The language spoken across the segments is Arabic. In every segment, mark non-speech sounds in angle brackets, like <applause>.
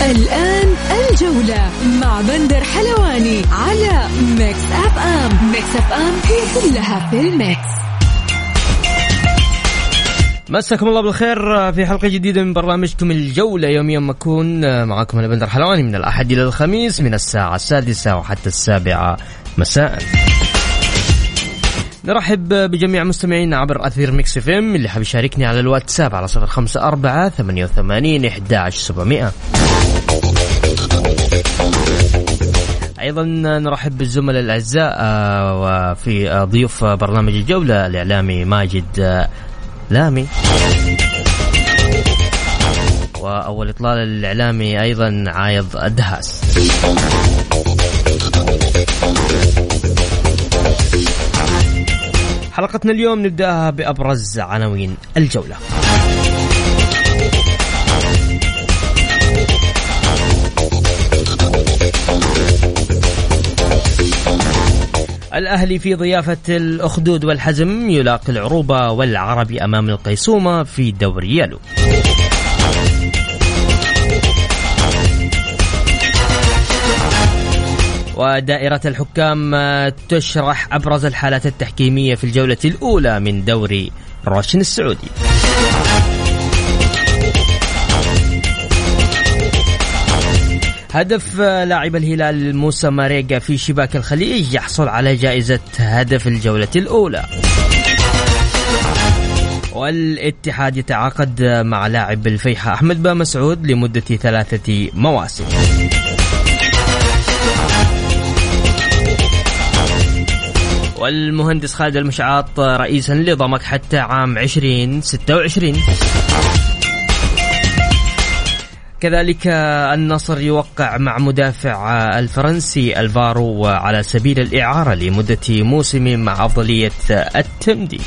الآن الجولة مع بندر حلواني على Mix FM Mix FM هي كلها في ال mix. مساكم الله بالخير في حلقة جديدة من برنامجكم الجولة. يوميا ما أكون معكم أنا بندر حلواني من الأحد إلى الخميس من الساعة السادسة وحتى السابعة مساء. نرحب بجميع مستمعينا عبر أثير Mix FM اللي حاب يشاركني على الواتساب على صفر خمسة أربعة ثمانية وثمانين إحداش سبعمائة. أيضا نرحب بالزملاء الأعزاء آه، وفي آه، ضيوف برنامج الجولة الإعلامي ماجد آه، لامي. وأول اطلاله الإعلامي أيضا عايض الدهاس. حلقتنا اليوم نبدأها بأبرز عناوين الجولة. الأهلي في ضيافة الأخدود والحزم يلاقي العروبة والعربي أمام القيصومة في دوري يالو ودائرة الحكام تشرح أبرز الحالات التحكيمية في الجولة الأولى من دوري روشن السعودي. هدف لاعب الهلال موسى ماريجا في شباك الخليج يحصل على جائزة هدف الجولة الأولى. والاتحاد يتعاقد مع لاعب الفيحة أحمد با مسعود لمدة ثلاثة مواسم. والمهندس خالد المشعاط رئيسا لضمك حتى عام 2026 كذلك النصر يوقع مع مدافع الفرنسي الفارو على سبيل الإعارة لمدة موسم مع أفضلية التمديد.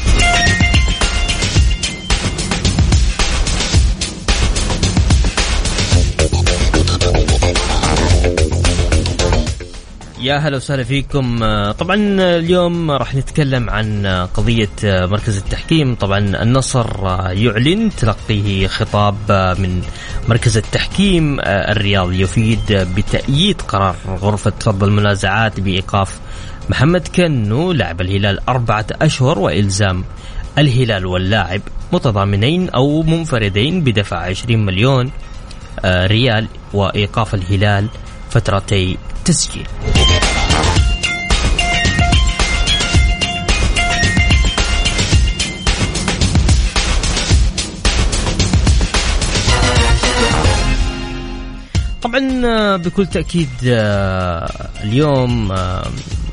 يا هلا وسهلا فيكم. طبعا اليوم راح نتكلم عن قضية مركز التحكيم. طبعا النصر يعلن تلقيه خطاب من مركز التحكيم الرياضي يفيد بتأييد قرار غرفة رفض المنازعات بإيقاف محمد كنو لاعب الهلال أربعة أشهر وإلزام الهلال واللاعب متضامنين أو منفردين بدفع 20 مليون ريال وإيقاف الهلال فترتي تسجيل. طبعا بكل تأكيد اليوم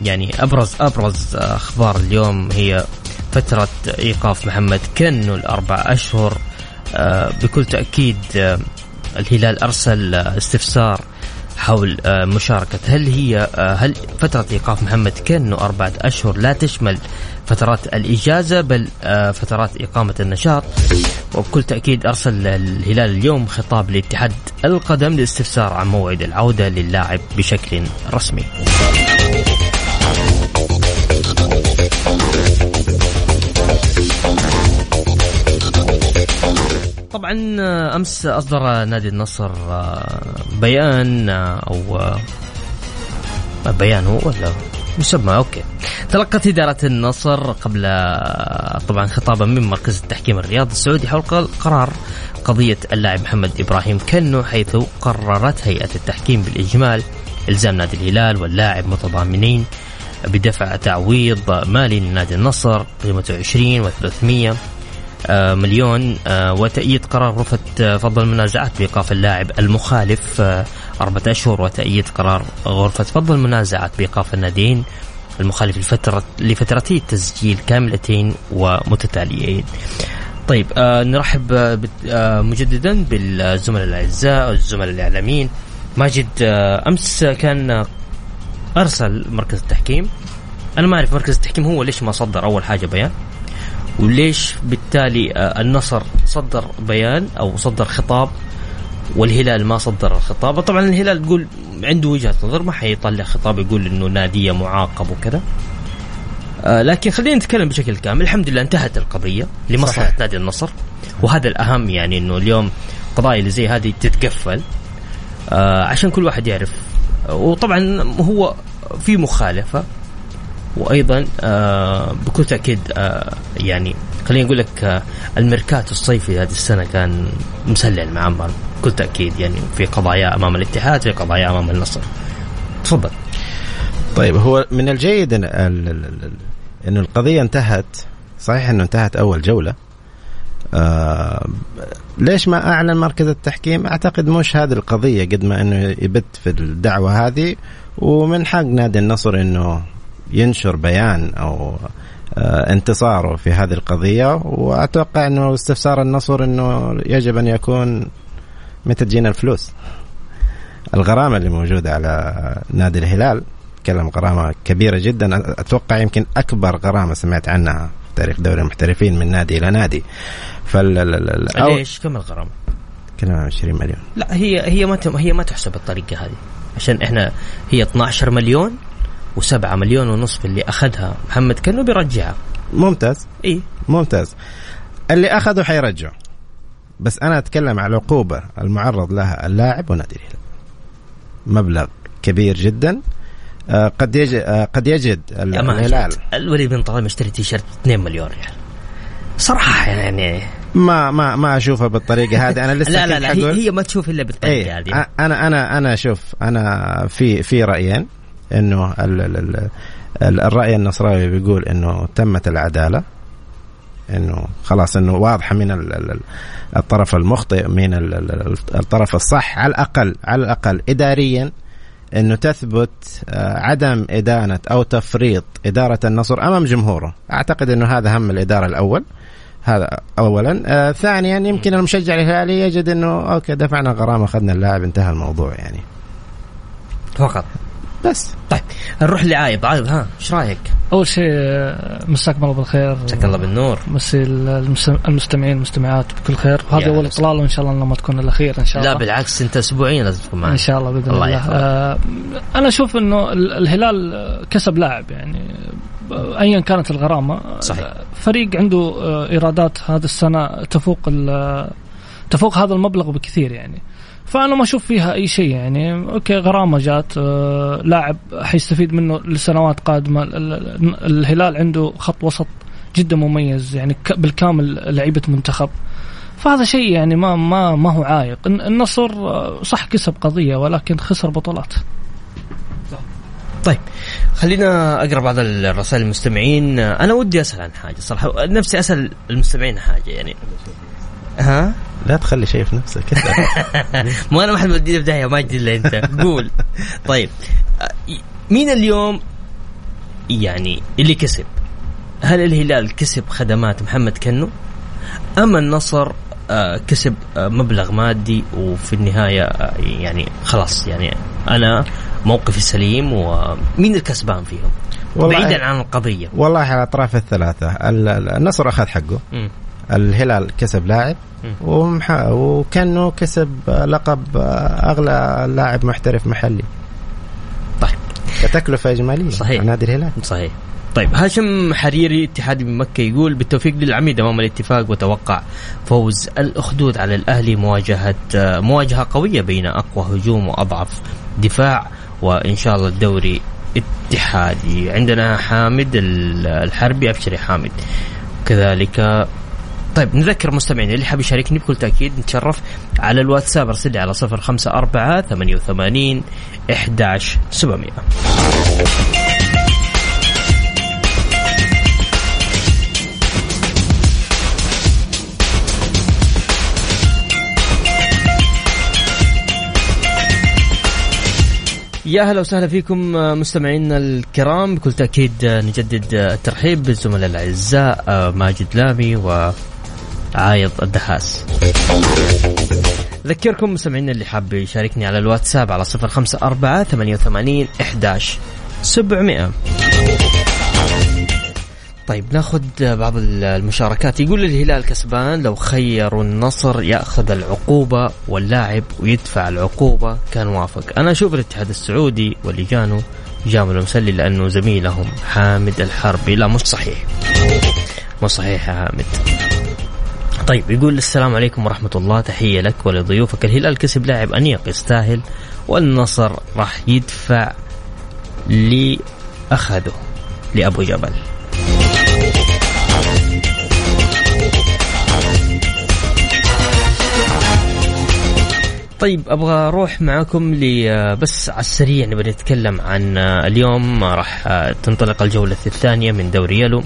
يعني أبرز أبرز أخبار اليوم هي فترة إيقاف محمد كنو الأربع أشهر. بكل تأكيد الهلال أرسل استفسار حول مشاركة. هل هي هل فترة إيقاف محمد كنو أربعة أشهر لا تشمل فترات الإجازة بل فترات إقامة النشاط؟ وبكل تأكيد أرسل الهلال اليوم خطاب لاتحاد القدم للاستفسار عن موعد العودة للاعب بشكل رسمي. طبعا أمس أصدر نادي النصر بيان أو بيان هو ولا مسمى؟ okay. تلقت إدارة النصر قبل طبعا خطابا من مركز التحكيم الرياضي السعودي حول قرار قضية اللاعب محمد إبراهيم كنو حيث قررت هيئة التحكيم بالإجمال إلزام نادي الهلال واللاعب متضامنين بدفع تعويض مالي لنادي النصر قيمته 20 و300 مليون وتأييد قرار غرفة فض المنازعات بإيقاف اللاعب المخالف أربعة أشهر وتأييد قرار غرفة فض المنازعات بإيقاف الناديين المخالف لفترة لفترتي التسجيل كاملتين ومتتاليين. طيب آه نرحب آه آه مجددا بالزملاء الأعزاء الزملاء الإعلاميين. ماجد آه أمس كان آه، أرسل مركز التحكيم. أنا ما أعرف مركز التحكيم هو ليش ما صدر أول حاجة بيان؟ وليش بالتالي آه النصر صدر بيان أو صدر خطاب والهلال ما صدر الخطاب؟ طبعا الهلال تقول عنده وجهة نظر ما حيطلع خطاب يقول إنه نادية معاقب وكذا. آه لكن خلينا نتكلم بشكل كامل. الحمد لله انتهت القضية لمصلحة صحيح. نادي النصر. وهذا الأهم يعني إنه اليوم قضايا اللي زي هذه تتقفل. آه عشان كل واحد يعرف. وطبعا هو في مخالفة. وأيضا آه بكل تأكيد آه يعني خليني أقول لك آه الميركاتو الصيفي هذه السنة كان مسلع المعمر بكل تأكيد يعني في قضايا أمام الاتحاد في قضايا أمام النصر. تفضل. طيب هو من الجيد ال- إنه القضية انتهت. صحيح إنه انتهت أول جولة. آه ليش ما أعلن مركز التحكيم؟ أعتقد مش هذه القضية قد ما إنه يبت في الدعوة هذه. ومن حق نادي النصر إنه ينشر بيان أو آه انتصاره في هذه القضية وأتوقع إنه استفسار النصر إنه يجب أن يكون متى تجينا الفلوس. الغرامة اللي موجودة على نادي الهلال تكلم غرامة كبيرة جدا. أتوقع يمكن أكبر غرامة سمعت عنها في تاريخ دوري المحترفين من نادي إلى نادي. فال ليش؟ كم الغرامة؟ كلام عن 20 مليون. لا هي هي ما هي ما تحسب بالطريقة هذه عشان إحنا هي 12 مليون و7 مليون ونصف اللي أخذها محمد كنو بيرجعها. ممتاز. إي. ممتاز. اللي أخذه حيرجعه. بس أنا أتكلم على العقوبه المعرض لها اللاعب ونادي الهلال. مبلغ كبير جدا. آه، قد يجد آه، قد يجد الهلال. الوليد بن طلال مشتري تيشيرت 2 مليون ريال. صراحة يعني ما ما ما أشوفها بالطريقة هذه. أنا لسه <laughs> لا لا لا هي, هي ما تشوف إلا بالطريقة إيه هذه. أنا أنا أنا شوف أنا في في رأيين. إنه ال ال ال ال- الرأي النصراوي بيقول إنه تمت العدالة إنه خلاص إنه واضحه من ال- ال- ال- الطرف المخطئ من ال- ال- ال- الطرف الصح على الأقل على الأقل اداريا إنه تثبت آه، عدم إدانة أو تفريط إدارة النصر أمام جمهوره. أعتقد إنه هذا هم الإدارة الأول. هذا اولا. آه ثانيا يمكن المشجع الهلالي يجد إنه أوكي دفعنا غرامة أخذنا اللاعب انتهى الموضوع يعني. فقط. بس. طيب نروح لعايض عايض ها إيش رأيك؟ أول شيء مساكم الله بالخير. مساك الله بالنور. مسي المس- المستمعين والمستمعات بكل خير. وهذا أول أهلا اطلاله وإن شاء الله إنه ما تكون الاخير إن شاء الله. لا بالعكس أنت اسبوعيا لازم تكون معنا. إن شاء الله بإذن الله الله. آه أنا أشوف إنه ال- الهلال كسب لاعب يعني ايا كانت الغرامة. صحيح. فريق عنده آه، إيرادات هذه السنة تفوق تفوق هذا المبلغ بكثير يعني. فأنا ما أشوف فيها أي شيء يعني. أوكي غرامة جات آه، لاعب حيستفيد منه لسنوات قادمة. ال- ال- الهلال عنده خط وسط جدا مميز يعني بالكامل لعيبة منتخب. فهذا شيء يعني ما ما ما هو الن- النصر آه، صح كسب قضية ولكن خسر بطولات. طيب خلينا أقرأ بعض الرسائل المستمعين. أنا ودي أسأل عن حاجة صراحة. نفسي أسأل المستمعين حاجة يعني. ها؟ لا تخلي شيء في نفسك. <laughs> ما أنا ما حد بدينا في داهية ما إلا أنت. قول. طيب. مين اليوم يعني اللي كسب؟ هل الهلال كسب خدمات محمد كنو؟ أم النصر آه، كسب آه، مبلغ مادي وفي النهاية آه، يعني خلاص يعني أنا موقفي سليم ومين الكسبان فيهم؟ والله- بعيدا عن القضية. والله على الاطراف الثلاثة. ال- ال- النصر أخذ حقه. الهلال كسب لاعب. وكأنه كسب لقب أغلى لاعب محترف محلي. طيب. كتكلفة إجمالية صحيح. نادي الهلال. صحيح. طيب هاشم حريري اتحادي من مكة يقول بالتوفيق للعميد أمام الاتفاق وتوقع فوز الأخدود على الأهلي مواجهة مواجهة قوية بين أقوى هجوم وأضعف دفاع وإن شاء الله الدوري اتحادي عندنا حامد ال- الحربي أبشر يا حامد. كذلك طيب نذكر مستمعينا اللي حاب يشاركني بكل تأكيد نتشرف على الواتساب أرسل لي على صفر خمسة أربعة ثمانية وثمانين إحداش سبعمية. يا هلا وسهلا فيكم مستمعينا الكرام. بكل تأكيد نجدد الترحيب. بالزملاء الأعزاء ماجد لامي و عايض الدهاس. ذكركم مستمعينا اللي حاب يشاركني على الواتساب على صفر خمسة أربعة ثمانية وثمانين إحداش سبعمائة طيب ناخذ بعض المشاركات. يقول الهلال كسبان لو خيروا النصر يأخذ العقوبة واللاعب ويدفع العقوبة. كان وافق. أنا أشوف الاتحاد السعودي واللي كانوا جامل مسلي لأنه زميلهم حامد الحربي. لا مش صحيح. مش صحيح يا حامد. طيب يقول السلام عليكم ورحمة الله تحية لك ولضيوفك. الهلال كسب لاعب أنيق يستاهل والنصر راح يدفع لي أخذه لأبو جبل. طيب أبغى أروح معاكم ل بس على السريع نبغى نتكلم عن اليوم راح تنطلق الجولة الثانية من دوري يلو.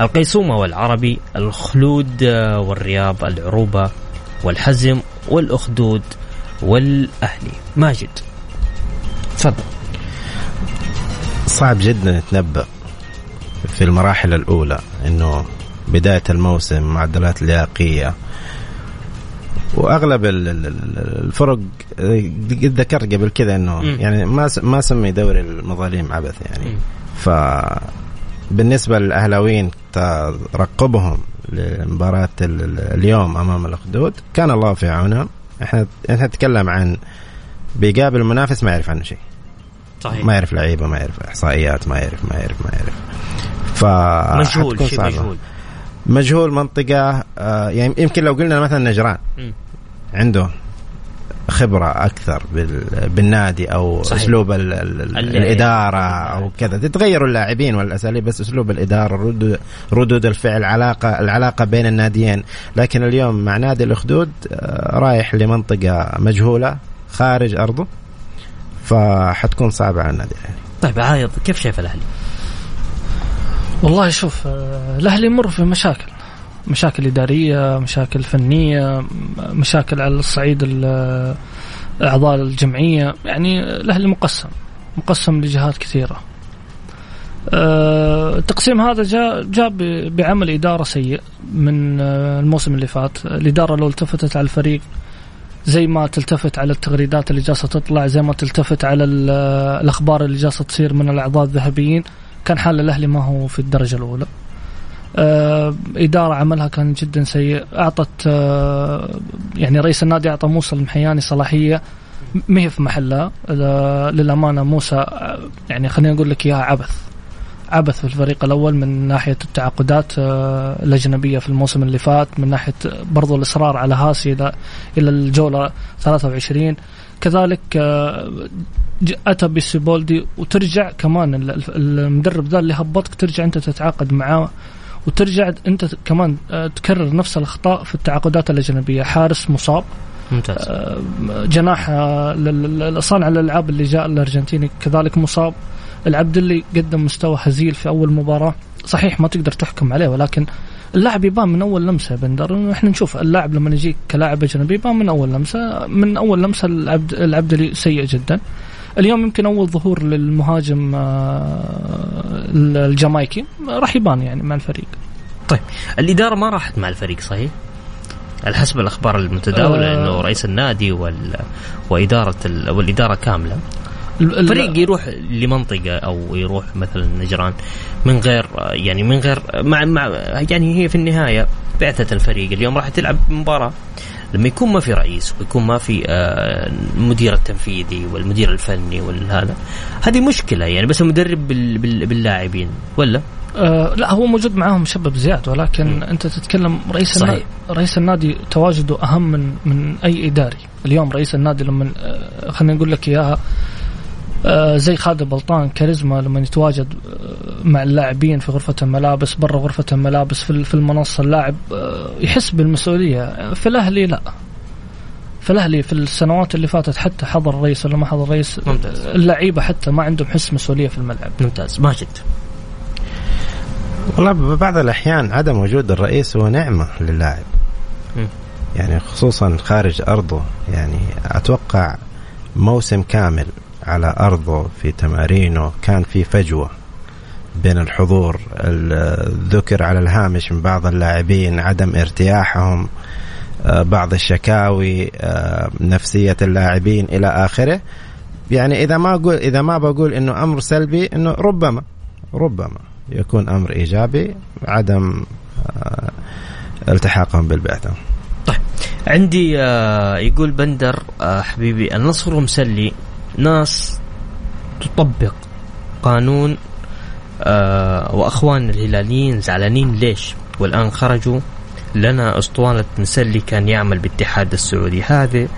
القيصومه والعربي الخلود والرياض العروبة والحزم والأخدود والأهلي. ماجد. تفضل. صعب جدا نتنبأ في المراحل الأولى أنه بداية الموسم معدلات لياقية وأغلب الفرق ذكرت قبل كذا إنه يعني ما ما سمي دوري المظالم عبث يعني. ف بالنسبة للأهلاويين ترقبهم لمباراة اليوم أمام الأخدود كان الله في عونهم. إحنا إحنا نتكلم عن بيقابل المنافس ما يعرف عنه شيء. صحيح. ما يعرف لعيبة ما يعرف إحصائيات ما يعرف ما يعرف ما يعرف. ف مجهول شيء مجهول. مجهول منطقة آه يعني يمكن لو قلنا مثلا نجران. عنده خبرة أكثر بالنادي أو صحيح. أسلوب ال ال الإدارة أو كذا. تتغير اللاعبين والأساليب بس أسلوب الإدارة ردود, ردود الفعل علاقة العلاقة بين الناديين. لكن اليوم مع نادي الأخدود آه رايح لمنطقة مجهولة خارج أرضه فحتكون صعبة على النادي الأهلي. طيب عايض كيف شايف الأهلي؟ والله شوف آه، الأهلي يمر في مشاكل. مشاكل إدارية مشاكل فنية مشاكل على الصعيد اعضاء الجمعية يعني الاهلي مقسم مقسم لجهات كثيرة. آه، التقسيم هذا جاء جاء بعمل إدارة سيء من آه، الموسم اللي فات. الإدارة لو التفتت على الفريق زي ما تلتفت على التغريدات اللي جالسة تطلع زي ما تلتفت على الأخبار اللي جالسة تصير من الأعضاء الذهبيين كان حال الأهلي ما هو في الدرجة الأولى. آه إدارة عملها كان جدا سيء. أعطت آه يعني رئيس النادي أعطى موسى المحياني صلاحية. ما هي في محلها. آه للأمانة موسى آه، يعني خلينا نقول لك إياها عبث. عبث في الفريق الأول من ناحية التعاقدات آه الأجنبية في الموسم اللي فات من ناحية برضو الإصرار على هاسي إلى إلى الجولة 23 كذلك آه أتى بسيبولدي وترجع كمان المدرب ذا اللي هبطك ترجع أنت تتعاقد معاه. وترجع انت كمان آه، تكرر نفس الأخطاء في التعاقدات الأجنبية. حارس مصاب. ممتاز. آه، جناح صانع الألعاب اللي جاء الأرجنتيني كذلك مصاب. العبد اللي قدم مستوى هزيل في أول مباراة. صحيح ما تقدر تحكم عليه ولكن اللاعب يبان من أول لمسة يا بندر. إحنا نشوف اللاعب لما يجيك كلاعب أجنبي يبان من أول لمسة. من أول لمسة العبد العبد سيء جدا. اليوم يمكن أول ظهور للمهاجم آه، الجامايكي راح يبان يعني مع الفريق. طيب الإدارة ما راحت مع الفريق صحيح؟ على حسب الأخبار المتداولة أه. إنه رئيس النادي وال... وإدارة ال... والإدارة كاملة. الفريق يروح لمنطقة أو يروح مثلا نجران من غير يعني من غير مع, مع يعني هي في النهاية بعثه الفريق اليوم راح تلعب مباراة. لما يكون ما في رئيس ويكون ما في آه، المدير التنفيذي والمدير الفني والهذا هذه مشكلة يعني بس المدرب باللاعبين ولا؟ آه لا هو موجود معاهم شباب زياد ولكن م. أنت تتكلم رئيس صحيح. النادي رئيس النادي تواجده أهم من من أي إداري اليوم رئيس النادي لما آه خلينا نقول لك إياها آه زي خالد بلطان كاريزما لما يتواجد آه مع اللاعبين في غرفة الملابس برا غرفة الملابس في في المنصة اللاعب آه يحس بالمسؤولية. في الأهلي لا. في الأهلي في السنوات اللي فاتت حتى حضر الرئيس ولا ما حضر الرئيس ممتاز. اللعيبة حتى ما عندهم حس مسؤولية في الملعب. ممتاز. ماجد والله ببعض الأحيان عدم وجود الرئيس هو نعمة للاعب. يعني خصوصا خارج أرضه. يعني أتوقع موسم كامل على أرضه في تمارينه كان في فجوة بين الحضور ذكر على الهامش من بعض اللاعبين عدم ارتياحهم آه، بعض الشكاوي آه، نفسية اللاعبين إلى آخره. يعني إذا ما أقول إذا ما بقول إنه أمر سلبي إنه ربما ربما يكون أمر إيجابي عدم آه، التحاقهم بالبعثة. طيب عندي يقول بندر حبيبي النصر مسلي. ناس تطبق قانون وأخوان الهلاليين زعلانين ليش؟ والآن خرجوا. لنا أسطوانة مسلي كان يعمل بالاتحاد السعودي. هذه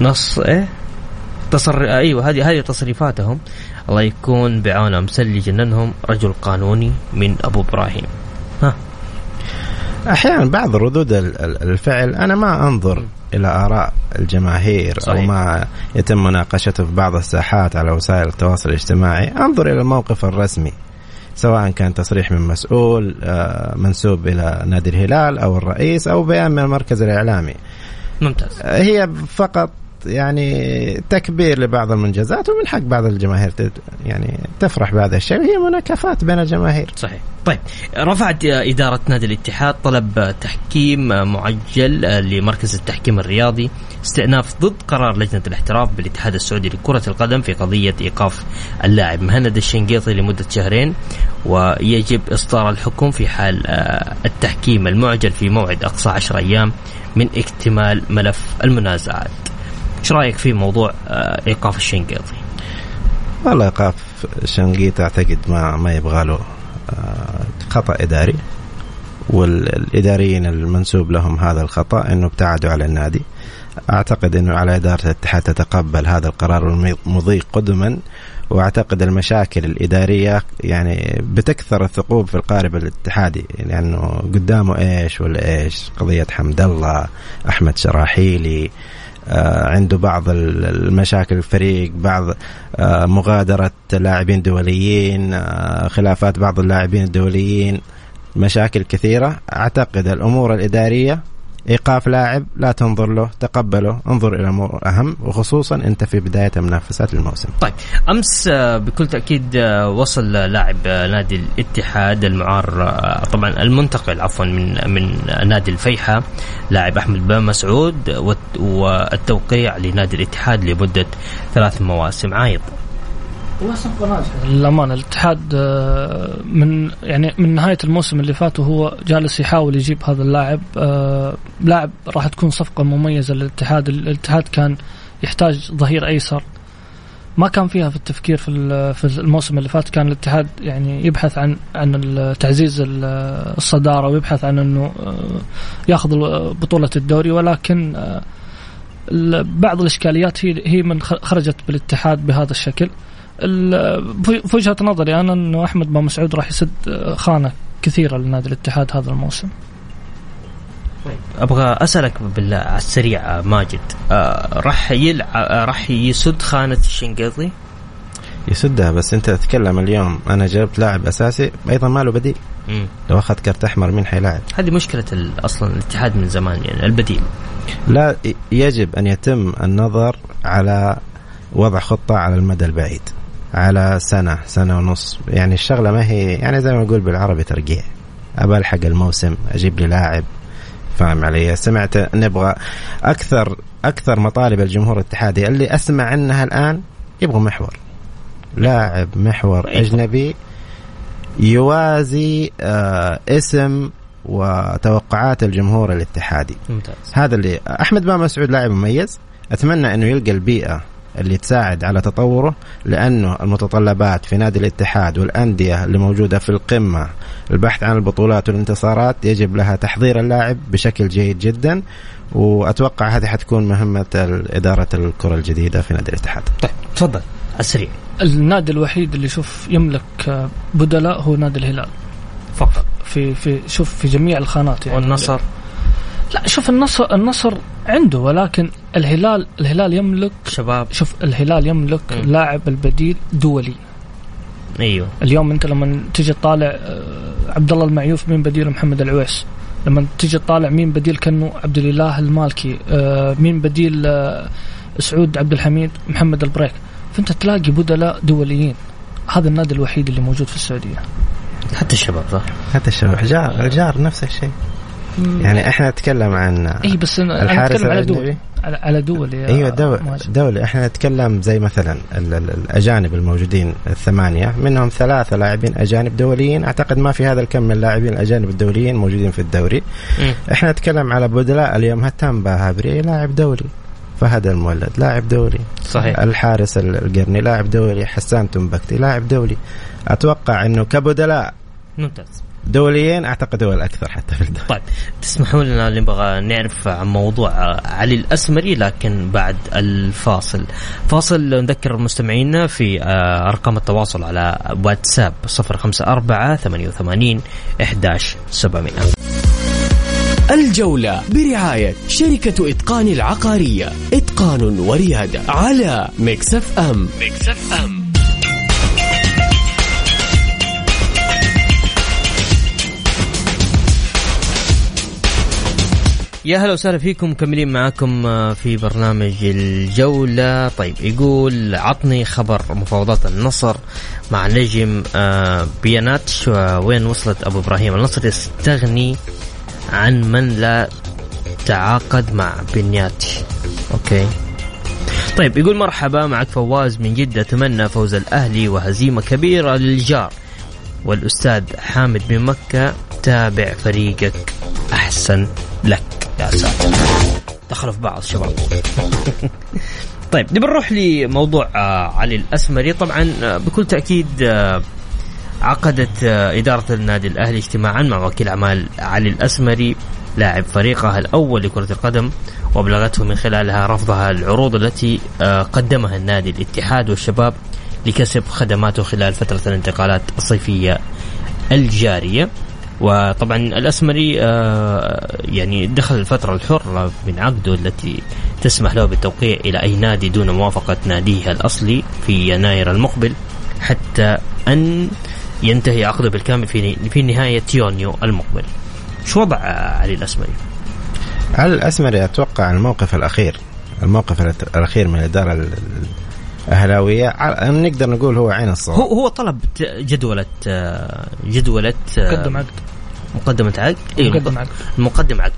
نص إيه؟ تصر أيوه هذه هذه تصريفاتهم. الله يكون بعونهم. مسلي جننهم. رجل قانوني من أبو إبراهيم. ها. أحيانا بعض ردود الفعل. أنا ما أنظر إلى آراء الجماهير صحيح. أو ما يتم مناقشته في بعض الساحات على وسائل التواصل الاجتماعي. انظر إلى الموقف الرسمي سواء كان تصريح من مسؤول آه، منسوب إلى نادي الهلال أو الرئيس أو بيان من المركز الإعلامي. ممتاز. هي فقط يعني تكبير لبعض المنجزات ومن حق بعض الجماهير يعني تفرح بهذا الشيء هي مناكفات بين الجماهير. صحيح. طيب رفعت إدارة نادي الاتحاد طلب تحكيم معجل لمركز التحكيم الرياضي استئناف ضد قرار لجنة الاحتراف بالاتحاد السعودي لكرة القدم في قضية إيقاف اللاعب مهند الشنقيطي لمدة شهرين ويجب إصدار الحكم في حال التحكيم المعجل في موعد أقصى 10 أيام من اكتمال ملف المنازعات. إيش رأيك في موضوع آه، إيقاف الشنقيطي؟ والله إيقاف الشنقيطي أعتقد ما ما يبغى له آه، خطأ إداري والإداريين المنسوب لهم هذا الخطأ إنه ابتعدوا على النادي أعتقد إنه على إدارة الاتحاد تتقبل هذا القرار المضي قدما وأعتقد المشاكل الإدارية يعني بتكثر الثقوب في القارب الاتحادي لأنه يعني قدامه إيش ولا إيش قضية حمد الله أحمد شراحيلي عنده بعض المشاكل الفريق بعض آه، مغادرة لاعبين دوليين آه، خلافات بعض اللاعبين الدوليين مشاكل كثيرة. أعتقد الأمور الإدارية إيقاف لاعب لا تنظر له تقبله انظر إلى امور أهم وخصوصا أنت في بداية منافسات الموسم. طيب أمس آه، بكل تأكيد آه، وصل لاعب آه، نادي الاتحاد المعار طبعا المنتقل عفوا من من نادي الفيحة لاعب أحمد بن مسعود والتوقيع لنادي الاتحاد لمدة ثلاث مواسم عايض. للأمانة الاتحاد آه، من يعني من نهاية الموسم اللي فات وهو جالس يحاول يجيب هذا اللاعب آه، لاعب راح تكون صفقة مميزة للاتحاد. الاتحاد كان يحتاج ظهير أيسر. ما كان فيها في التفكير في في الموسم اللي فات. كان الاتحاد يعني يبحث عن عن تعزيز الصدارة ويبحث عن إنه آه، ياخذ بطولة الدوري. ولكن بعض الإشكاليات هي هي من خرجت بالاتحاد بهذا الشكل. في وجهة نظري أنا إنه أحمد بن مسعود راح يسد خانة كثيرة لنادي الاتحاد هذا الموسم. أبغى أسألك بالله على السريع ماجد آه راح يلع... آه راح يسد خانة الشنقيطي؟ يسدها بس أنت تتكلم اليوم أنا جبت لاعب أساسي أيضا ما له بديل مم. لو اخذ كرت أحمر مين حيلاعب؟ هذه مشكلة أصلا الاتحاد من زمان يعني البديل لا يجب أن يتم النظر على وضع خطة على المدى البعيد على سنة سنة ونص. يعني الشغلة ما هي يعني زي ما نقول بالعربي ترقيع. أبى ألحق الموسم أجيب لي لاعب. فاهم علي؟ سمعت نبغى أكثر أكثر مطالب الجمهور الاتحادي. اللي أسمع عنها الآن يبغى محور. لاعب محور إيه. أجنبي يوازي آه اسم وتوقعات الجمهور الاتحادي. ممتاز. هذا اللي أحمد بن مسعود لاعب مميز. أتمنى أنه يلقى البيئة اللي تساعد على تطوره لأنه المتطلبات في نادي الاتحاد والأندية اللي موجودة في القمة البحث عن البطولات والانتصارات يجب لها تحضير اللاعب بشكل جيد جدا وأتوقع هذه حتكون مهمة إدارة الكرة الجديدة في نادي الاتحاد. طيب تفضل السريع. النادي الوحيد اللي شوف يملك بدلاء هو نادي الهلال. فقط في في شوف في جميع الخانات يعني والنصر لا شوف النصر النصر عنده ولكن الهلال الهلال يملك شباب. شوف الهلال يملك م. لاعب البديل دولي. أيوه. اليوم أنت لما تيجي تطالع آه، عبد الله المعيوف مين بديل محمد العويس؟ لما تيجي تطالع مين بديل كانه عبد الإله المالكي؟ آه، مين بديل آه، سعود عبد الحميد محمد البريك؟ فأنت تلاقي بدلاء دوليين. هذا النادي الوحيد اللي موجود في السعودية. حتى الشباب صح؟ حتى الشباب. الجار الجار نفس الشيء. يعني إحنا نتكلم عن اي بس الحارس نتكلم على؟ دول. على, دول أيوه دول. دولة إحنا نتكلم زي مثلا ال- ال- الأجانب الموجودين الثمانية. منهم ثلاثة لاعبين أجانب دوليين. أعتقد ما في هذا الكم من اللاعبين الأجانب الدوليين موجودين في الدوري. مم. إحنا نتكلم على بدلاء اليوم هتام باهابري لاعب دولي. فهد المولد لاعب دولي. صحيح. الحارس ال- القرني لاعب دولي. حسان تنبكتي لاعب دولي. أتوقع إنه كبدلاء ممتاز. دوليين أعتقد هو الأكثر حتى في الدوري طيب تسمحوا لنا نبغى نعرف عن موضوع علي الأسمري لكن بعد الفاصل. فاصل نذكر مستمعينا في آه، أرقام التواصل على واتساب 054 88 11 700 الجولة برعاية شركة إتقان العقارية. إتقان وريادة على مكسف أم. مكسف أم. يا هلا وسهلا فيكم مكملين معاكم آه، في برنامج الجولة. طيب يقول عطني خبر مفاوضات النصر مع نجم آه، بياناتش وين وصلت أبو إبراهيم؟ النصر يستغني عن من لا تعاقد مع بنياتش okay. طيب يقول مرحبا معك فواز من جدة أتمنى فوز الأهلي وهزيمة كبيرة للجار. والأستاذ حامد من مكة تابع فريقك أحسن لك. يا ساتر دخلوا في بعض شباب <laughs> طيب نبي نروح لموضوع آه، علي الأسمري. طبعا آه، بكل تأكيد آه، عقدت إدارة النادي الأهلي اجتماعا مع وكيل أعمال علي الأسمري لاعب فريقها الأول لكرة القدم وأبلغته من خلالها رفضها العروض التي قدمها النادي الاتحاد والشباب لكسب خدماته خلال فترة الانتقالات الصيفية الجارية. وطبعا الأسمري آه، يعني دخل الفترة الحرة من عقده التي تسمح له بالتوقيع إلى أي نادي دون موافقة ناديه الأصلي في يناير المقبل حتى أن ينتهي عقده بالكامل في في نهاية يونيو المقبل. شو وضع علي الأسمري؟ على الأسمري أتوقع الموقف الأخير الموقف الأخير من الاداره ع- نقدر نقول هو عين الصواب. هو هو طلب جدولة آه، جدولة آه، قدم عقد. مقدمة عقد. إيه، مقدم عقد. مقدم عقد.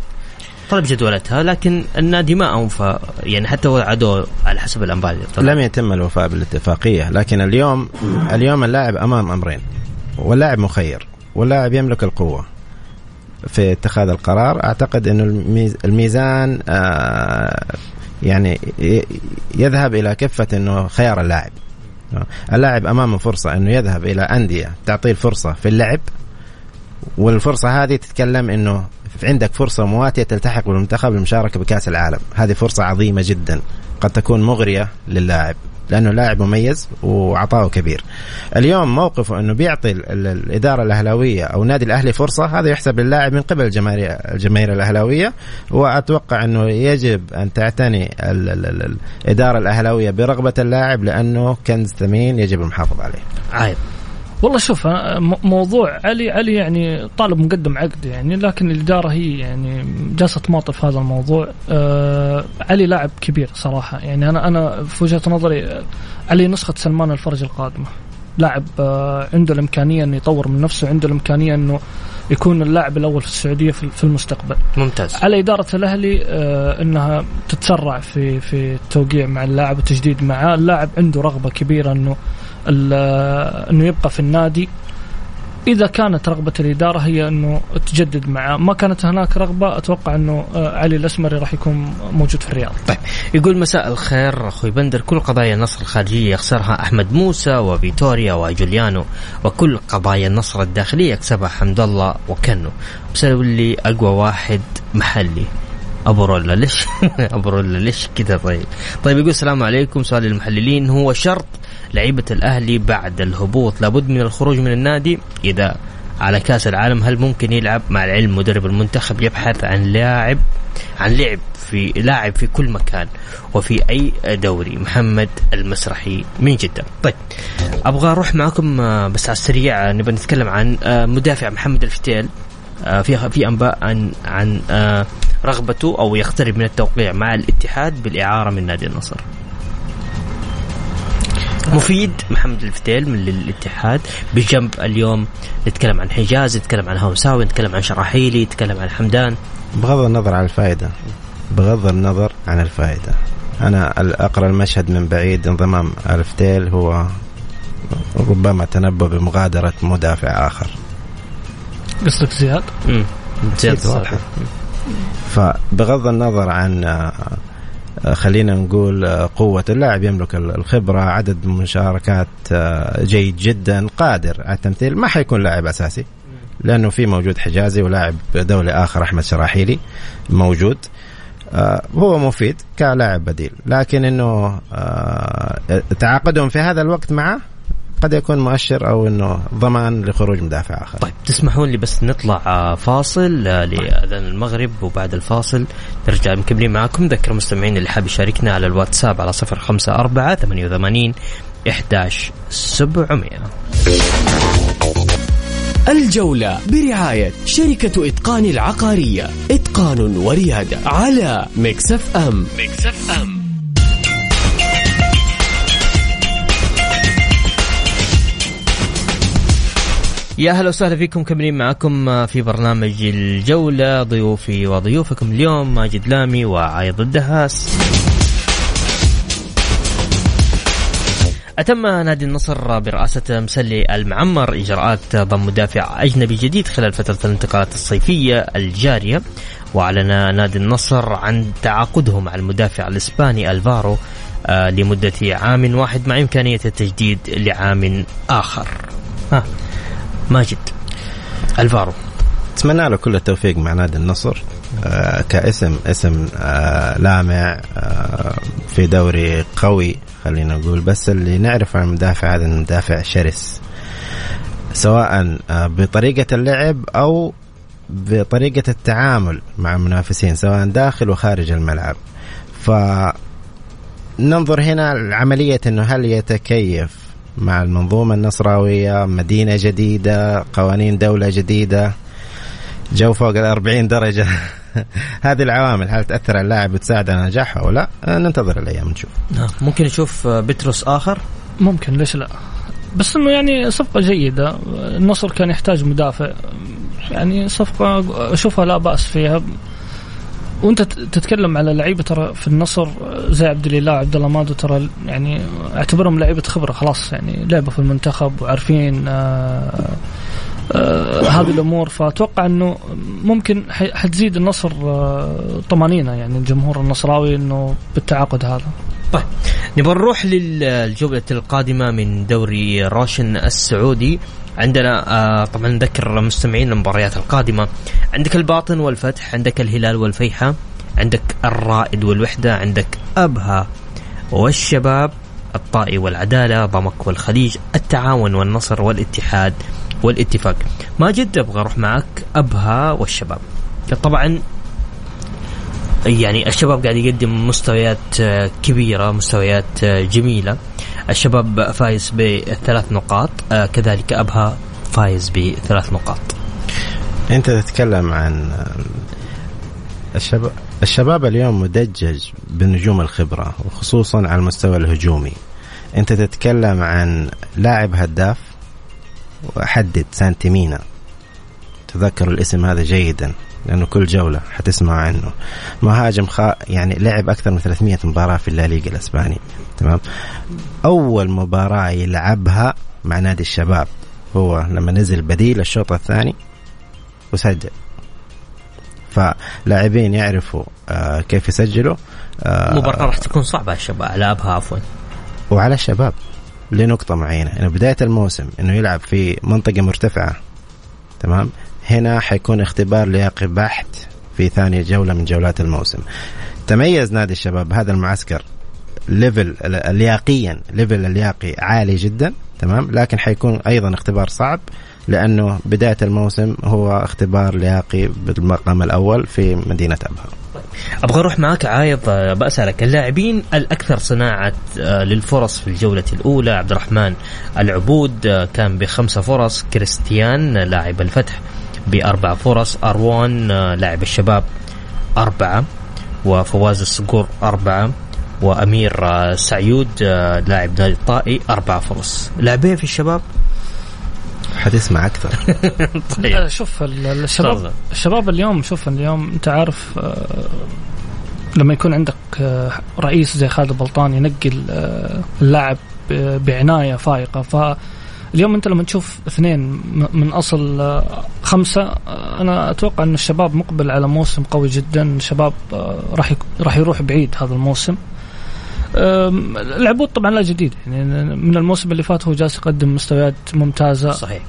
طلب جدولتها لكن النادي ما اوفى يعني حتى وعدوه على حسب الأنباء اللي. لم يتم الوفاء بالاتفاقية لكن اليوم اليوم اللاعب أمام أمرين. واللاعب مخير. واللاعب يملك القوة في اتخاذ القرار. أعتقد انه الميز- الميزان آه، يعني يذهب إلى كفة إنه خيار اللاعب. اللاعب امامه فرصة إنه يذهب إلى أندية تعطيه الفرصة في اللعب والفرصة هذه تتكلم إنه عندك فرصة مواتية تلتحق بالمنتخب للمشاركة بكأس العالم. هذه فرصة عظيمة جدا قد تكون مغرية للاعب. لأنه لاعب مميز وعطاؤه كبير. اليوم موقفه أنه بيعطي ال- ال- الإدارة الأهلاوية أو النادي الأهلي فرصة هذا يحسب للاعب من قبل الجماهير الجماهير الأهلاوية وأتوقع أنه يجب أن تعتني ال- ال- ال- الإدارة الأهلاوية برغبة اللاعب لأنه كنز ثمين يجب المحافظة عليه. عايب والله شوف م- موضوع علي علي يعني طالب مقدم عقد يعني لكن الإدارة هي يعني جالسة تماطل في هذا الموضوع. آه علي لاعب كبير صراحة. يعني أنا أنا في وجهة نظري آه، علي نسخة سلمان الفرج القادمة. لاعب آه عنده الإمكانية إنه يطور من نفسه عنده الإمكانية إنه يكون اللاعب الأول في السعودية في في المستقبل. ممتاز. على إدارة الأهلي آه، أنها تتسرع في في التوقيع مع اللاعب والتجديد معاه، اللاعب عنده رغبة كبيرة أنه أنه يبقى في النادي. إذا كانت رغبة الإدارة هي أنه تجدد معاه، ما كانت هناك رغبة أتوقع أنه آه، علي الأسمري راح يكون موجود في الرياض. طيب يقول مساء الخير أخوي بندر كل قضايا النصر الخارجية يخسرها أحمد موسى وفيتوريا وجوليانو وكل قضايا النصر الداخلية يكسبها حمد الله وكنو بس أقول لي أقوى واحد محلي أبو رولا ليش؟ <laughs> أبو رولا ليش كذا؟ طيب. طيب يقول السلام عليكم. سؤال المحللين هو شرط لعيبة الأهلي بعد الهبوط. لابد من الخروج من النادي إذا على كأس العالم. هل ممكن يلعب مع العلم مدرب المنتخب يبحث عن لاعب عن لعب في لاعب في كل مكان وفي أي دوري؟ محمد المسرحي من جدة. طيب أبغى أروح معكم آه، بس على السريع آه، نبغى نتكلم عن آه، مدافع محمد الفتيل في في أنباء عن عن رغبته أو يقترب من التوقيع مع الاتحاد بالإعارة من نادي النصر. مفيد محمد الفتيل من الاتحاد بجنب اليوم نتكلم عن حجاز نتكلم عن هوساوي نتكلم عن شراحيلي نتكلم عن حمدان. بغض النظر عن الفائدة. بغض النظر عن الفائدة. أنا أقرأ المشهد من بعيد انضمام الفتيل هو ربما تنبأ بمغادرة مدافع آخر. قصدك زياد؟ امم زياد واضح. فبغض النظر عن آه، خلينا نقول آه، قوة اللاعب يملك الخبرة عدد مشاركات آه، جيد جدا قادر على التمثيل ما حيكون لاعب أساسي لأنه في موجود حجازي ولاعب دولي آخر أحمد شراحيلي موجود. هو مفيد كلاعب بديل لكن آه، تعاقدهم في هذا الوقت معه؟ قد يكون مؤشر أو إنه ضمان لخروج مدافع آخر. طيب تسمحون لي بس نطلع آه، فاصل آه، لأذان المغرب وبعد الفاصل نرجع مكملين معكم ذكر المستمعين اللي حاب يشاركنا على الواتساب على 054 88 11 700 الجولة برعاية شركة إتقان العقارية. إتقان وريادة على Mix FM. Mix FM. يا هلا وسهلا فيكم كملين معكم في برنامج الجولة ضيوفي وضيوفكم اليوم ماجد لامي وعايض الدهاس. أتم نادي النصر برئاسة مسلي المعمر إجراءات ضم مدافع أجنبي جديد خلال فترة الانتقالات الصيفية الجارية. وأعلن نادي النصر عن تعاقدهم مع المدافع الإسباني ألفارو آه، لمدة عام واحد مع إمكانية التجديد لعام آخر. ها. ماجد الفارو. أتمنى له كل التوفيق مع نادي النصر آه كاسم اسم آه لامع آه في دوري قوي خلينا نقول. بس اللي نعرف عن المدافع هذا المدافع شرس. سواء بطريقة اللعب أو بطريقة التعامل مع المنافسين سواء داخل وخارج الملعب. فننظر هنا عملية أنه هل يتكيف مع المنظومة النصراوية مدينة جديدة قوانين دولة جديدة. جو فوق ال 40 درجة. <laughs> هذه العوامل هل تأثر على اللاعب وتساعد على نجاحه أو لا؟ ننتظر الأيام نشوف. ممكن نشوف بتروس آخر؟ ممكن ليش لا؟ بس إنه يعني صفقة جيدة. النصر كان يحتاج مدافع. يعني صفقة أشوفها لا بأس فيها. وانت تتكلم على لعيبة ترى في النصر زي عبد الاله عبد الله مادو ترى يعني اعتبرهم لعيبة خبرة خلاص يعني لعبوا في المنتخب وعارفين آه آه هذه الأمور فأتوقع إنه ممكن حتزيد النصر آه طمانينة يعني الجمهور النصراوي إنه بالتعاقد هذا. طيب نبغى نروح للجولة القادمة من دوري روشن السعودي عندنا آه طبعا نذكر المستمعين المباريات القادمة. عندك الباطن والفتح عندك الهلال والفيحة عندك الرائد والوحدة عندك أبها والشباب الطائي والعدالة ضمك والخليج التعاون والنصر والاتحاد والاتفاق. ماجد أبغى أروح معك أبها والشباب. طبعا يعني الشباب قاعد يقدم مستويات كبيرة مستويات جميلة. الشباب فايز بثلاث نقاط كذلك أبها فايز بثلاث نقاط. أنت تتكلم عن الشباب الشباب اليوم مدجج بنجوم الخبرة وخصوصا على المستوى الهجومي. أنت تتكلم عن لاعب هداف وأحدد سانتيمينا. تذكروا الاسم هذا جيدا. لأنه كل جولة حتسمع عنه. مهاجم خا يعني لعب أكثر من 300 مباراة في الليغا الأسباني. تمام؟ أول مباراة يلعبها مع نادي الشباب هو لما نزل بديل الشوط الثاني وسجل. فلاعبين يعرفوا آه كيف يسجلوا آه مباراة راح تكون صعبة على الشباب على ابها عفوا. وعلى الشباب لنقطة معينة. إنه بداية الموسم إنه يلعب في منطقة مرتفعة. تمام؟ هنا حيكون اختبار لياقي بحت في ثاني جولة من جولات الموسم. تميز نادي الشباب هذا المعسكر level لياقيا level اللياقي عالي جدا تمام؟ لكن حيكون أيضا اختبار صعب لأنه بداية الموسم هو اختبار لياقي بالمقام الأول في مدينة أبها. أبغى أروح معك عايض بسالك اللاعبين الأكثر صناعة للفرص في الجولة الأولى عبد الرحمن العبود كان بخمسة فرص كريستيان لاعب الفتح. بأربع فرص. أروان لاعب الشباب أربعة وفواز الصقور أربعة وأمير آه، سعيود آه، لاعب نادي الطائي أربع فرص. لاعبين في الشباب؟ حتسمع أكثر. <laughs> آه، شوف ال- الشباب. الشباب اليوم شوف اليوم أنت عارف آه، لما يكون عندك آه، رئيس زي خالد بلطان ينقي ال- آه، اللاعب بعناية فائقة فاليوم انت لما تشوف اثنين من اصل آه، خمسة آه، أنا أتوقع ان الشباب مقبل على موسم قوي جدا. الشباب آه، راح راح يروح بعيد هذا الموسم. العبود طبعا لا جديد. يعني من الموسم اللي فات هو جالس يقدم مستويات ممتازة. صحيح.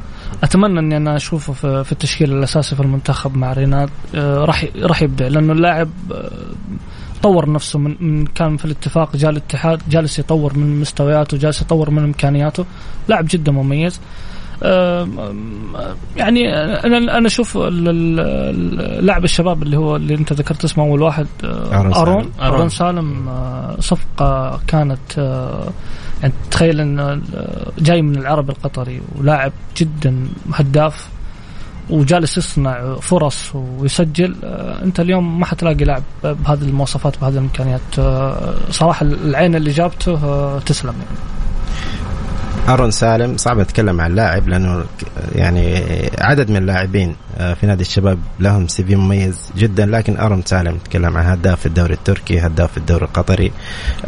أتمنى إني أنا أشوفه في, التشكيل الأساسي في المنتخب مع ريناد راح راح يبدع لأنه اللاعب طور نفسه من, من كان في الاتفاق جاء الاتحاد جالس يطور من مستوياته جالس يطور من إمكانياته لاعب جدا مميز يعني أنا أنا أشوف ال- ال- ال- لاعب الشباب اللي هو اللي أنت ذكرت اسمه أول واحد أرون سالم. أرون أرون. أرون سالم آه، صفقة كانت آه، يعني تخيل أن جاي من العرب القطري ولاعب جدا هداف وجالس يصنع فرص ويسجل آه، انت اليوم ما حتلاقي لاعب بهذه المواصفات بهذه الامكانيات آه، صراحة العين اللي جابته آه، تسلم يعني. أرون سالم صعب نتكلم عن لاعب لأنه يعني عدد من اللاعبين آه، في نادي الشباب لهم سي في مميز جدا لكن أرون سالم نتكلم عن هداف في الدوري التركي هداف في الدوري القطري.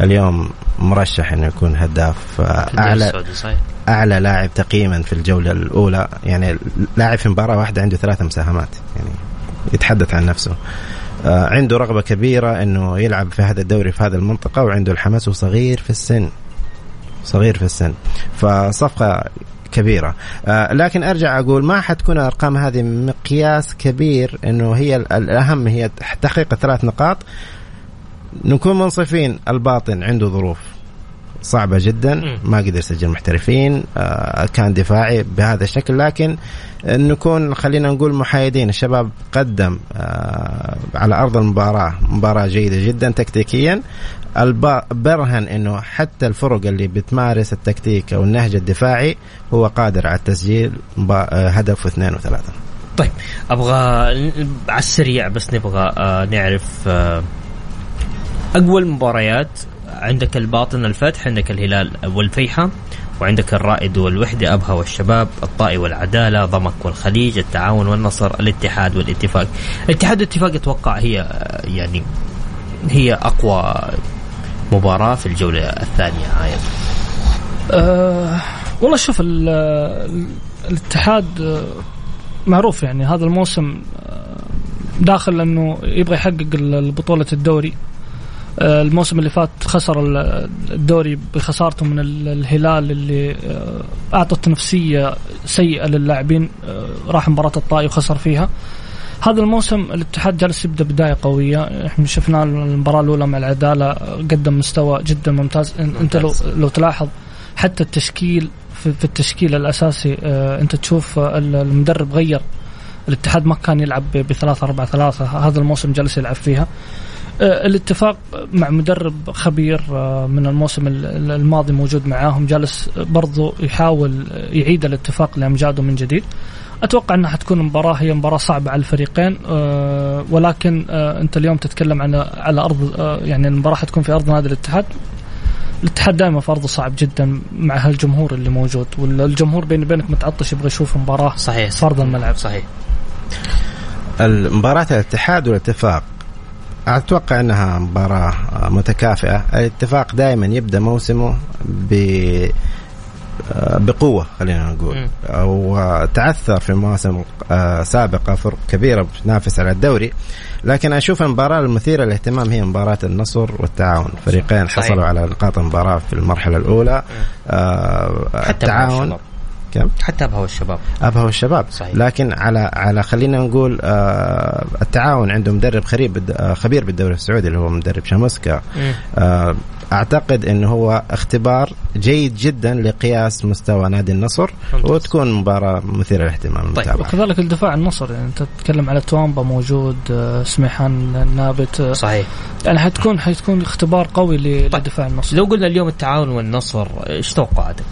اليوم مرشح إنه يكون هداف آه، أعلى أعلى لاعب تقييما في الجولة الأولى. يعني لاعب في مباراة واحدة عنده ثلاث مساهمات يعني يتحدث عن نفسه. آه، عنده رغبة كبيرة إنه يلعب في هذا الدوري في هذه المنطقة وعنده الحماس وصغير في السن. صغير في السن. فصفقة كبيرة. آه، لكن أرجع أقول ما حتكون الأرقام هذه مقياس كبير إنه هي ال- الأهم هي تحقيق الثلاث نقاط. نكون منصفين الباطن عنده ظروف. صعبة جدا. ما قدر يسجل محترفين آه، كان دفاعي بهذا الشكل لكن نكون خلينا نقول محايدين الشباب قدم آه، على أرض المباراة مباراة جيدة جدا تكتيكيا برهن إنه حتى الفرق اللي بتمارس التكتيك أو النهج الدفاعي هو قادر على التسجيل مبا- آه، هدف واثنين وثلاثة. طيب أبغى على السريع بس نبغى نعرف أقوى المباريات عندك الباطن الفتح عندك الهلال والفيحة وعندك الرائد والوحدة أبها والشباب الطائي والعدالة ضمك والخليج التعاون والنصر الاتحاد والاتفاق. الاتحاد والاتفاق أتوقع هي آه، يعني هي أقوى مباراة في الجولة الثانية. هاي أه والله شوف ال- ال- الاتحاد آه، معروف يعني هذا الموسم آه، داخل انه يبغى يحقق بطولة الدوري. الموسم اللي فات خسر ال- الدوري بخسارته من ال- الهلال اللي آه، أعطت نفسية سيئة للاعبين آه، راح مباراة الطائي وخسر فيها. هذا الموسم الاتحاد جالس يبدأ بداية قوية. إحنا شفنا المباراة الأولى مع العدالة آه، قدم مستوى جدا ممتاز. أنت لو. لو تلاحظ حتى التشكيل في, في التشكيل الأساسي آه، أنت تشوف آه، المدرب غير. الاتحاد ما كان يلعب بثلاثة أربعة ثلاثة. هذا الموسم جالس يلعب فيها. آه، الاتفاق مع مدرب خبير آه، من الموسم ال- الماضي موجود معاهم. جالس برضو يحاول يعيد الاتفاق لأمجاده من جديد. أتوقع أنها حتكون مباراة هي مباراة صعبة على الفريقين آه، ولكن آه، أنت اليوم تتكلم عن على أرض آه، يعني المباراة حتكون في أرض نادي الاتحاد. الاتحاد دائما في ارضه صعب جدا مع هالجمهور اللي موجود والجمهور بيني وبينك متعطش يبغى يشوف مباراة صحيح. في ارض الملعب صحيح. المباراة الاتحاد والاتفاق أتوقع أنها مباراة متكافئة، الاتفاق دائما يبدأ موسمه ب بقوة خلينا نقول. وتعثر في مواسم آه، سابقة فرق كبيرة بتنافس على الدوري لكن أشوف المباراة المثيرة للاهتمام هي مباراة النصر والتعاون فريقين. حصلوا على نقاط المباراة في المرحلة الأولى آه، التعاون. كم؟ حتى أبها والشباب ابها والشباب صحيح. لكن على على خلينا نقول آه التعاون عنده مدرب خريب بالد- آه خبير بالدوري السعودي اللي هو مدرب شاموسكا. آه أعتقد انه هو اختبار جيد جدا لقياس مستوى نادي النصر ممتاز. وتكون مباراة مثيرة للاهتمام المتابعه وكذلك الدفاع النصر يعني أنت تتكلم على توامبا موجود آه، سميحان نابت آه، صحيح يعني حتكون حتكون اختبار قوي ل- طيب. لدفاع النصر لو قلنا اليوم التعاون والنصر إيش توقعاتك؟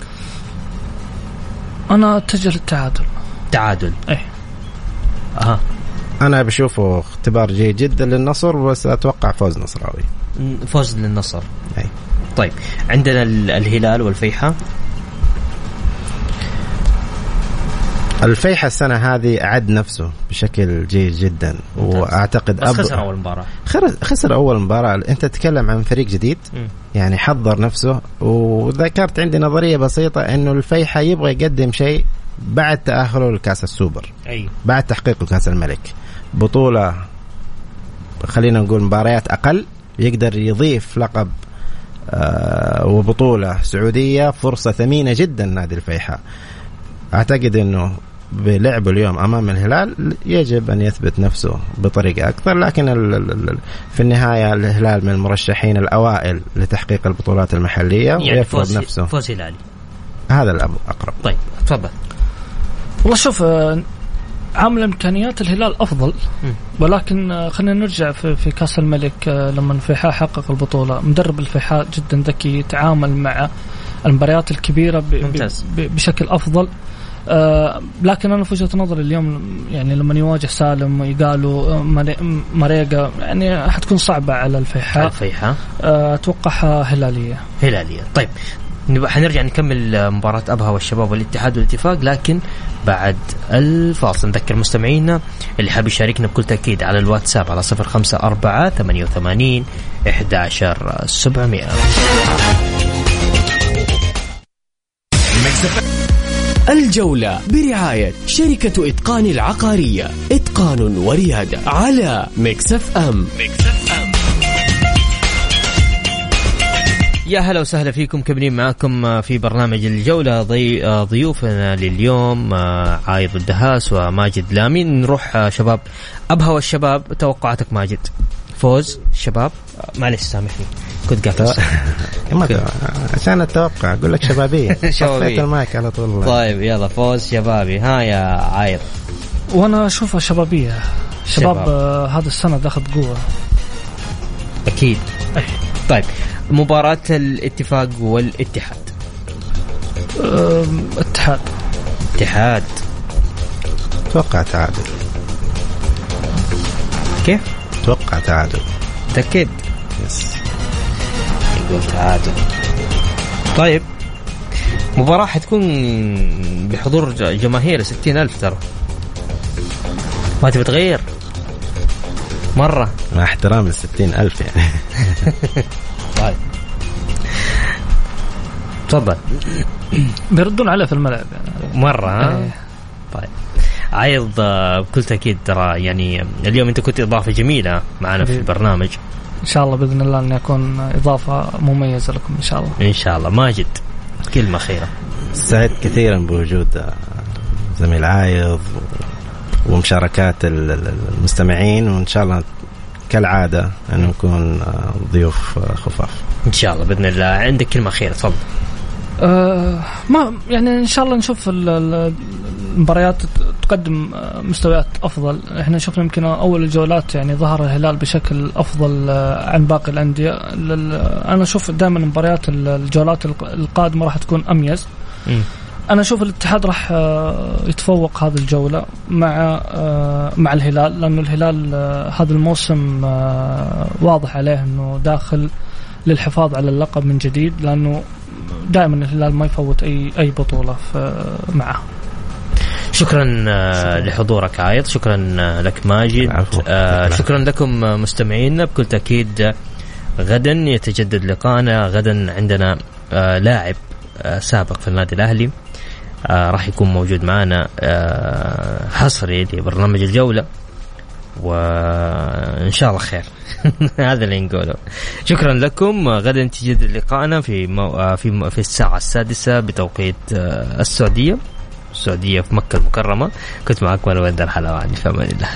أنا اتجه للتعادل تعادل. إيه. أها. أنا بشوفه اختبار جيد جدا للنصر بس أتوقع فوز نصراوي. فوز للنصر. أي. طيب عندنا ال- الهلال والفيحة. الفيحة السنة هذه أعد نفسه بشكل جيد جدا وأعتقد بس خسر أول مباراة. خسر أول مباراة. أنت تتكلم عن فريق جديد مم. يعني حضر نفسه وذكرت عندي نظرية بسيطة أنه الفيحة يبغى يقدم شيء بعد تأهله لكأس السوبر أي. بعد تحقيقه كأس الملك. بطولة خلينا نقول مباريات أقل يقدر يضيف لقب آه، وبطولة سعودية فرصة ثمينة جدا نادي الفيحاء أعتقد أنه بلعبه اليوم أمام الهلال يجب أن يثبت نفسه بطريقة أكثر لكن ال- ال- ال- في النهاية الهلال من المرشحين الأوائل لتحقيق البطولات المحلية يعني ويفرض فوز نفسه. فوز هلالي هذا الأقرب طيب تفضل. والله شوف آه، عامل امكانيات الهلال أفضل. ولكن آه، خلينا نرجع في, في كأس الملك آه، لما الفيحاء حقق البطولة. مدرب الفيحاء جدا ذكي يتعامل مع المباريات الكبيرة ب-. ب- بشكل أفضل. آه لكن أنا في وجهه نظري اليوم يعني لما يواجه سالم يقالوا مريقا يعني حتكون صعبة على الفيحاء. الفيحاء. آه أتوقع هلالية. هلالية. طيب حنرجع نكمل مباراة أبها والشباب والاتحاد والاتفاق لكن بعد الفاصل. نذكر مستمعينا اللي حاب يشاركنا بكل تأكيد على الواتساب على 054 88 11700 الجولة برعاية شركة إتقان العقارية. إتقان وريادة على مكسف أم يا هلا وسهلا فيكم كملين معاكم في برنامج الجولة. ضي ضيوفنا لليوم آه، عايض الدهاس وماجد لامين. نروح آه، شباب أبها والشباب. توقعاتك ماجد. فوز شباب. آه، معلش سامحني. كنت قافل <laughs> ما عشان التوقع أقول لك شبابية. <laughs> شبابية. طفيت المايك على طول. طيب يلا فوز شبابي. ها يا عايض وأنا اشوفها شبابيه شباب, شباب. آه هذا السنة دخلت قوه أكيد. أي. طيب مباراة الاتفاق والاتحاد. اتحاد. اتحاد. أتوقع تعادل. كيف؟ أتوقع تعادل. تأكد يس يقول تعادل طيب مباراة حتكون بحضور جماهير ستين ألف ترى. ما تبي تغير؟ مرة. مع احترام الستين ألف يعني. <laughs> طيب. تفضل. بيردون عليه في الملعب يعني. مرة ها؟ إيه. طيب. عايض آه، بكل تأكيد ترى يعني اليوم أنت كنت إضافة جميلة معنا في. البرنامج. إن شاء الله بإذن الله إني أكون إضافة مميزة لكم إن شاء الله. إن شاء الله. ماجد كلمة خيرة سعدت كثيرا بوجود زميل عايض ومشاركات ال- ال- المستمعين وإن شاء الله كالعادة أن نكون ضيوف خفاف. إن شاء الله بإذن الله. عندك كلمة خيرة تفضل. آه ما يعني إن شاء الله نشوف ال- ال- المباريات تقدم آه، مستويات أفضل. إحنا شفنا يمكن أول الجولات يعني ظهر الهلال بشكل أفضل آه، عن باقي الأندية. لل- أنا أشوف دائما مباريات ال- الجولات الق- القادمة راح تكون أميز. مم. أنا أشوف الاتحاد راح آه، يتفوق هذه الجولة مع مع الهلال لأنه الهلال هذا الموسم واضح عليه إنه داخل للحفاظ على اللقب من جديد لأنه دائما الهلال ما يفوت أي أي بطولة معه. شكرا آه، لحضورك عايض. شكرا آه، لك ماجد. العفو. آه، شكرا. شكرا لكم مستمعينا بكل تأكيد آه، غدا يتجدد لقاءنا. غدا عندنا آه، لاعب آه، سابق في النادي الأهلي. آه، راح يكون موجود معنا آه، حصري لبرنامج الجولة. وإن شاء الله خير. <laughs> هذا اللي نقوله. شكرا لكم. غدا تجدد لقاءنا في مو... في في الساعة السادسة بتوقيت آه، السعودية في مكة المكرمة. كنت معكم أنا وندر حلواني في أمان الله.